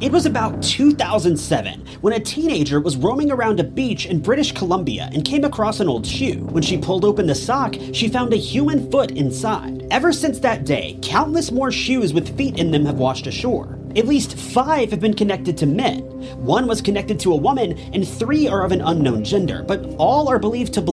It was about 2007 when a teenager was roaming around a beach in British Columbia and came across an old shoe. When she pulled open the sock, she found a human foot inside. Ever since that day, countless more shoes with feet in them have washed ashore. At least five have been connected to men. One was connected to a woman, and three are of an unknown gender, but all are believed to.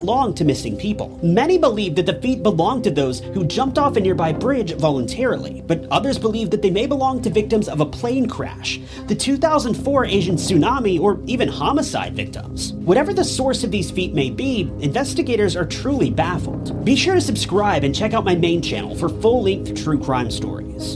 belong to missing people. Many believe that the feet belong to those who jumped off a nearby bridge voluntarily, but others believe that they may belong to victims of a plane crash, the 2004 Asian tsunami, or even homicide victims. Whatever the source of these feet may be, investigators are truly baffled. Be sure to subscribe and check out my main channel for full length true crime stories.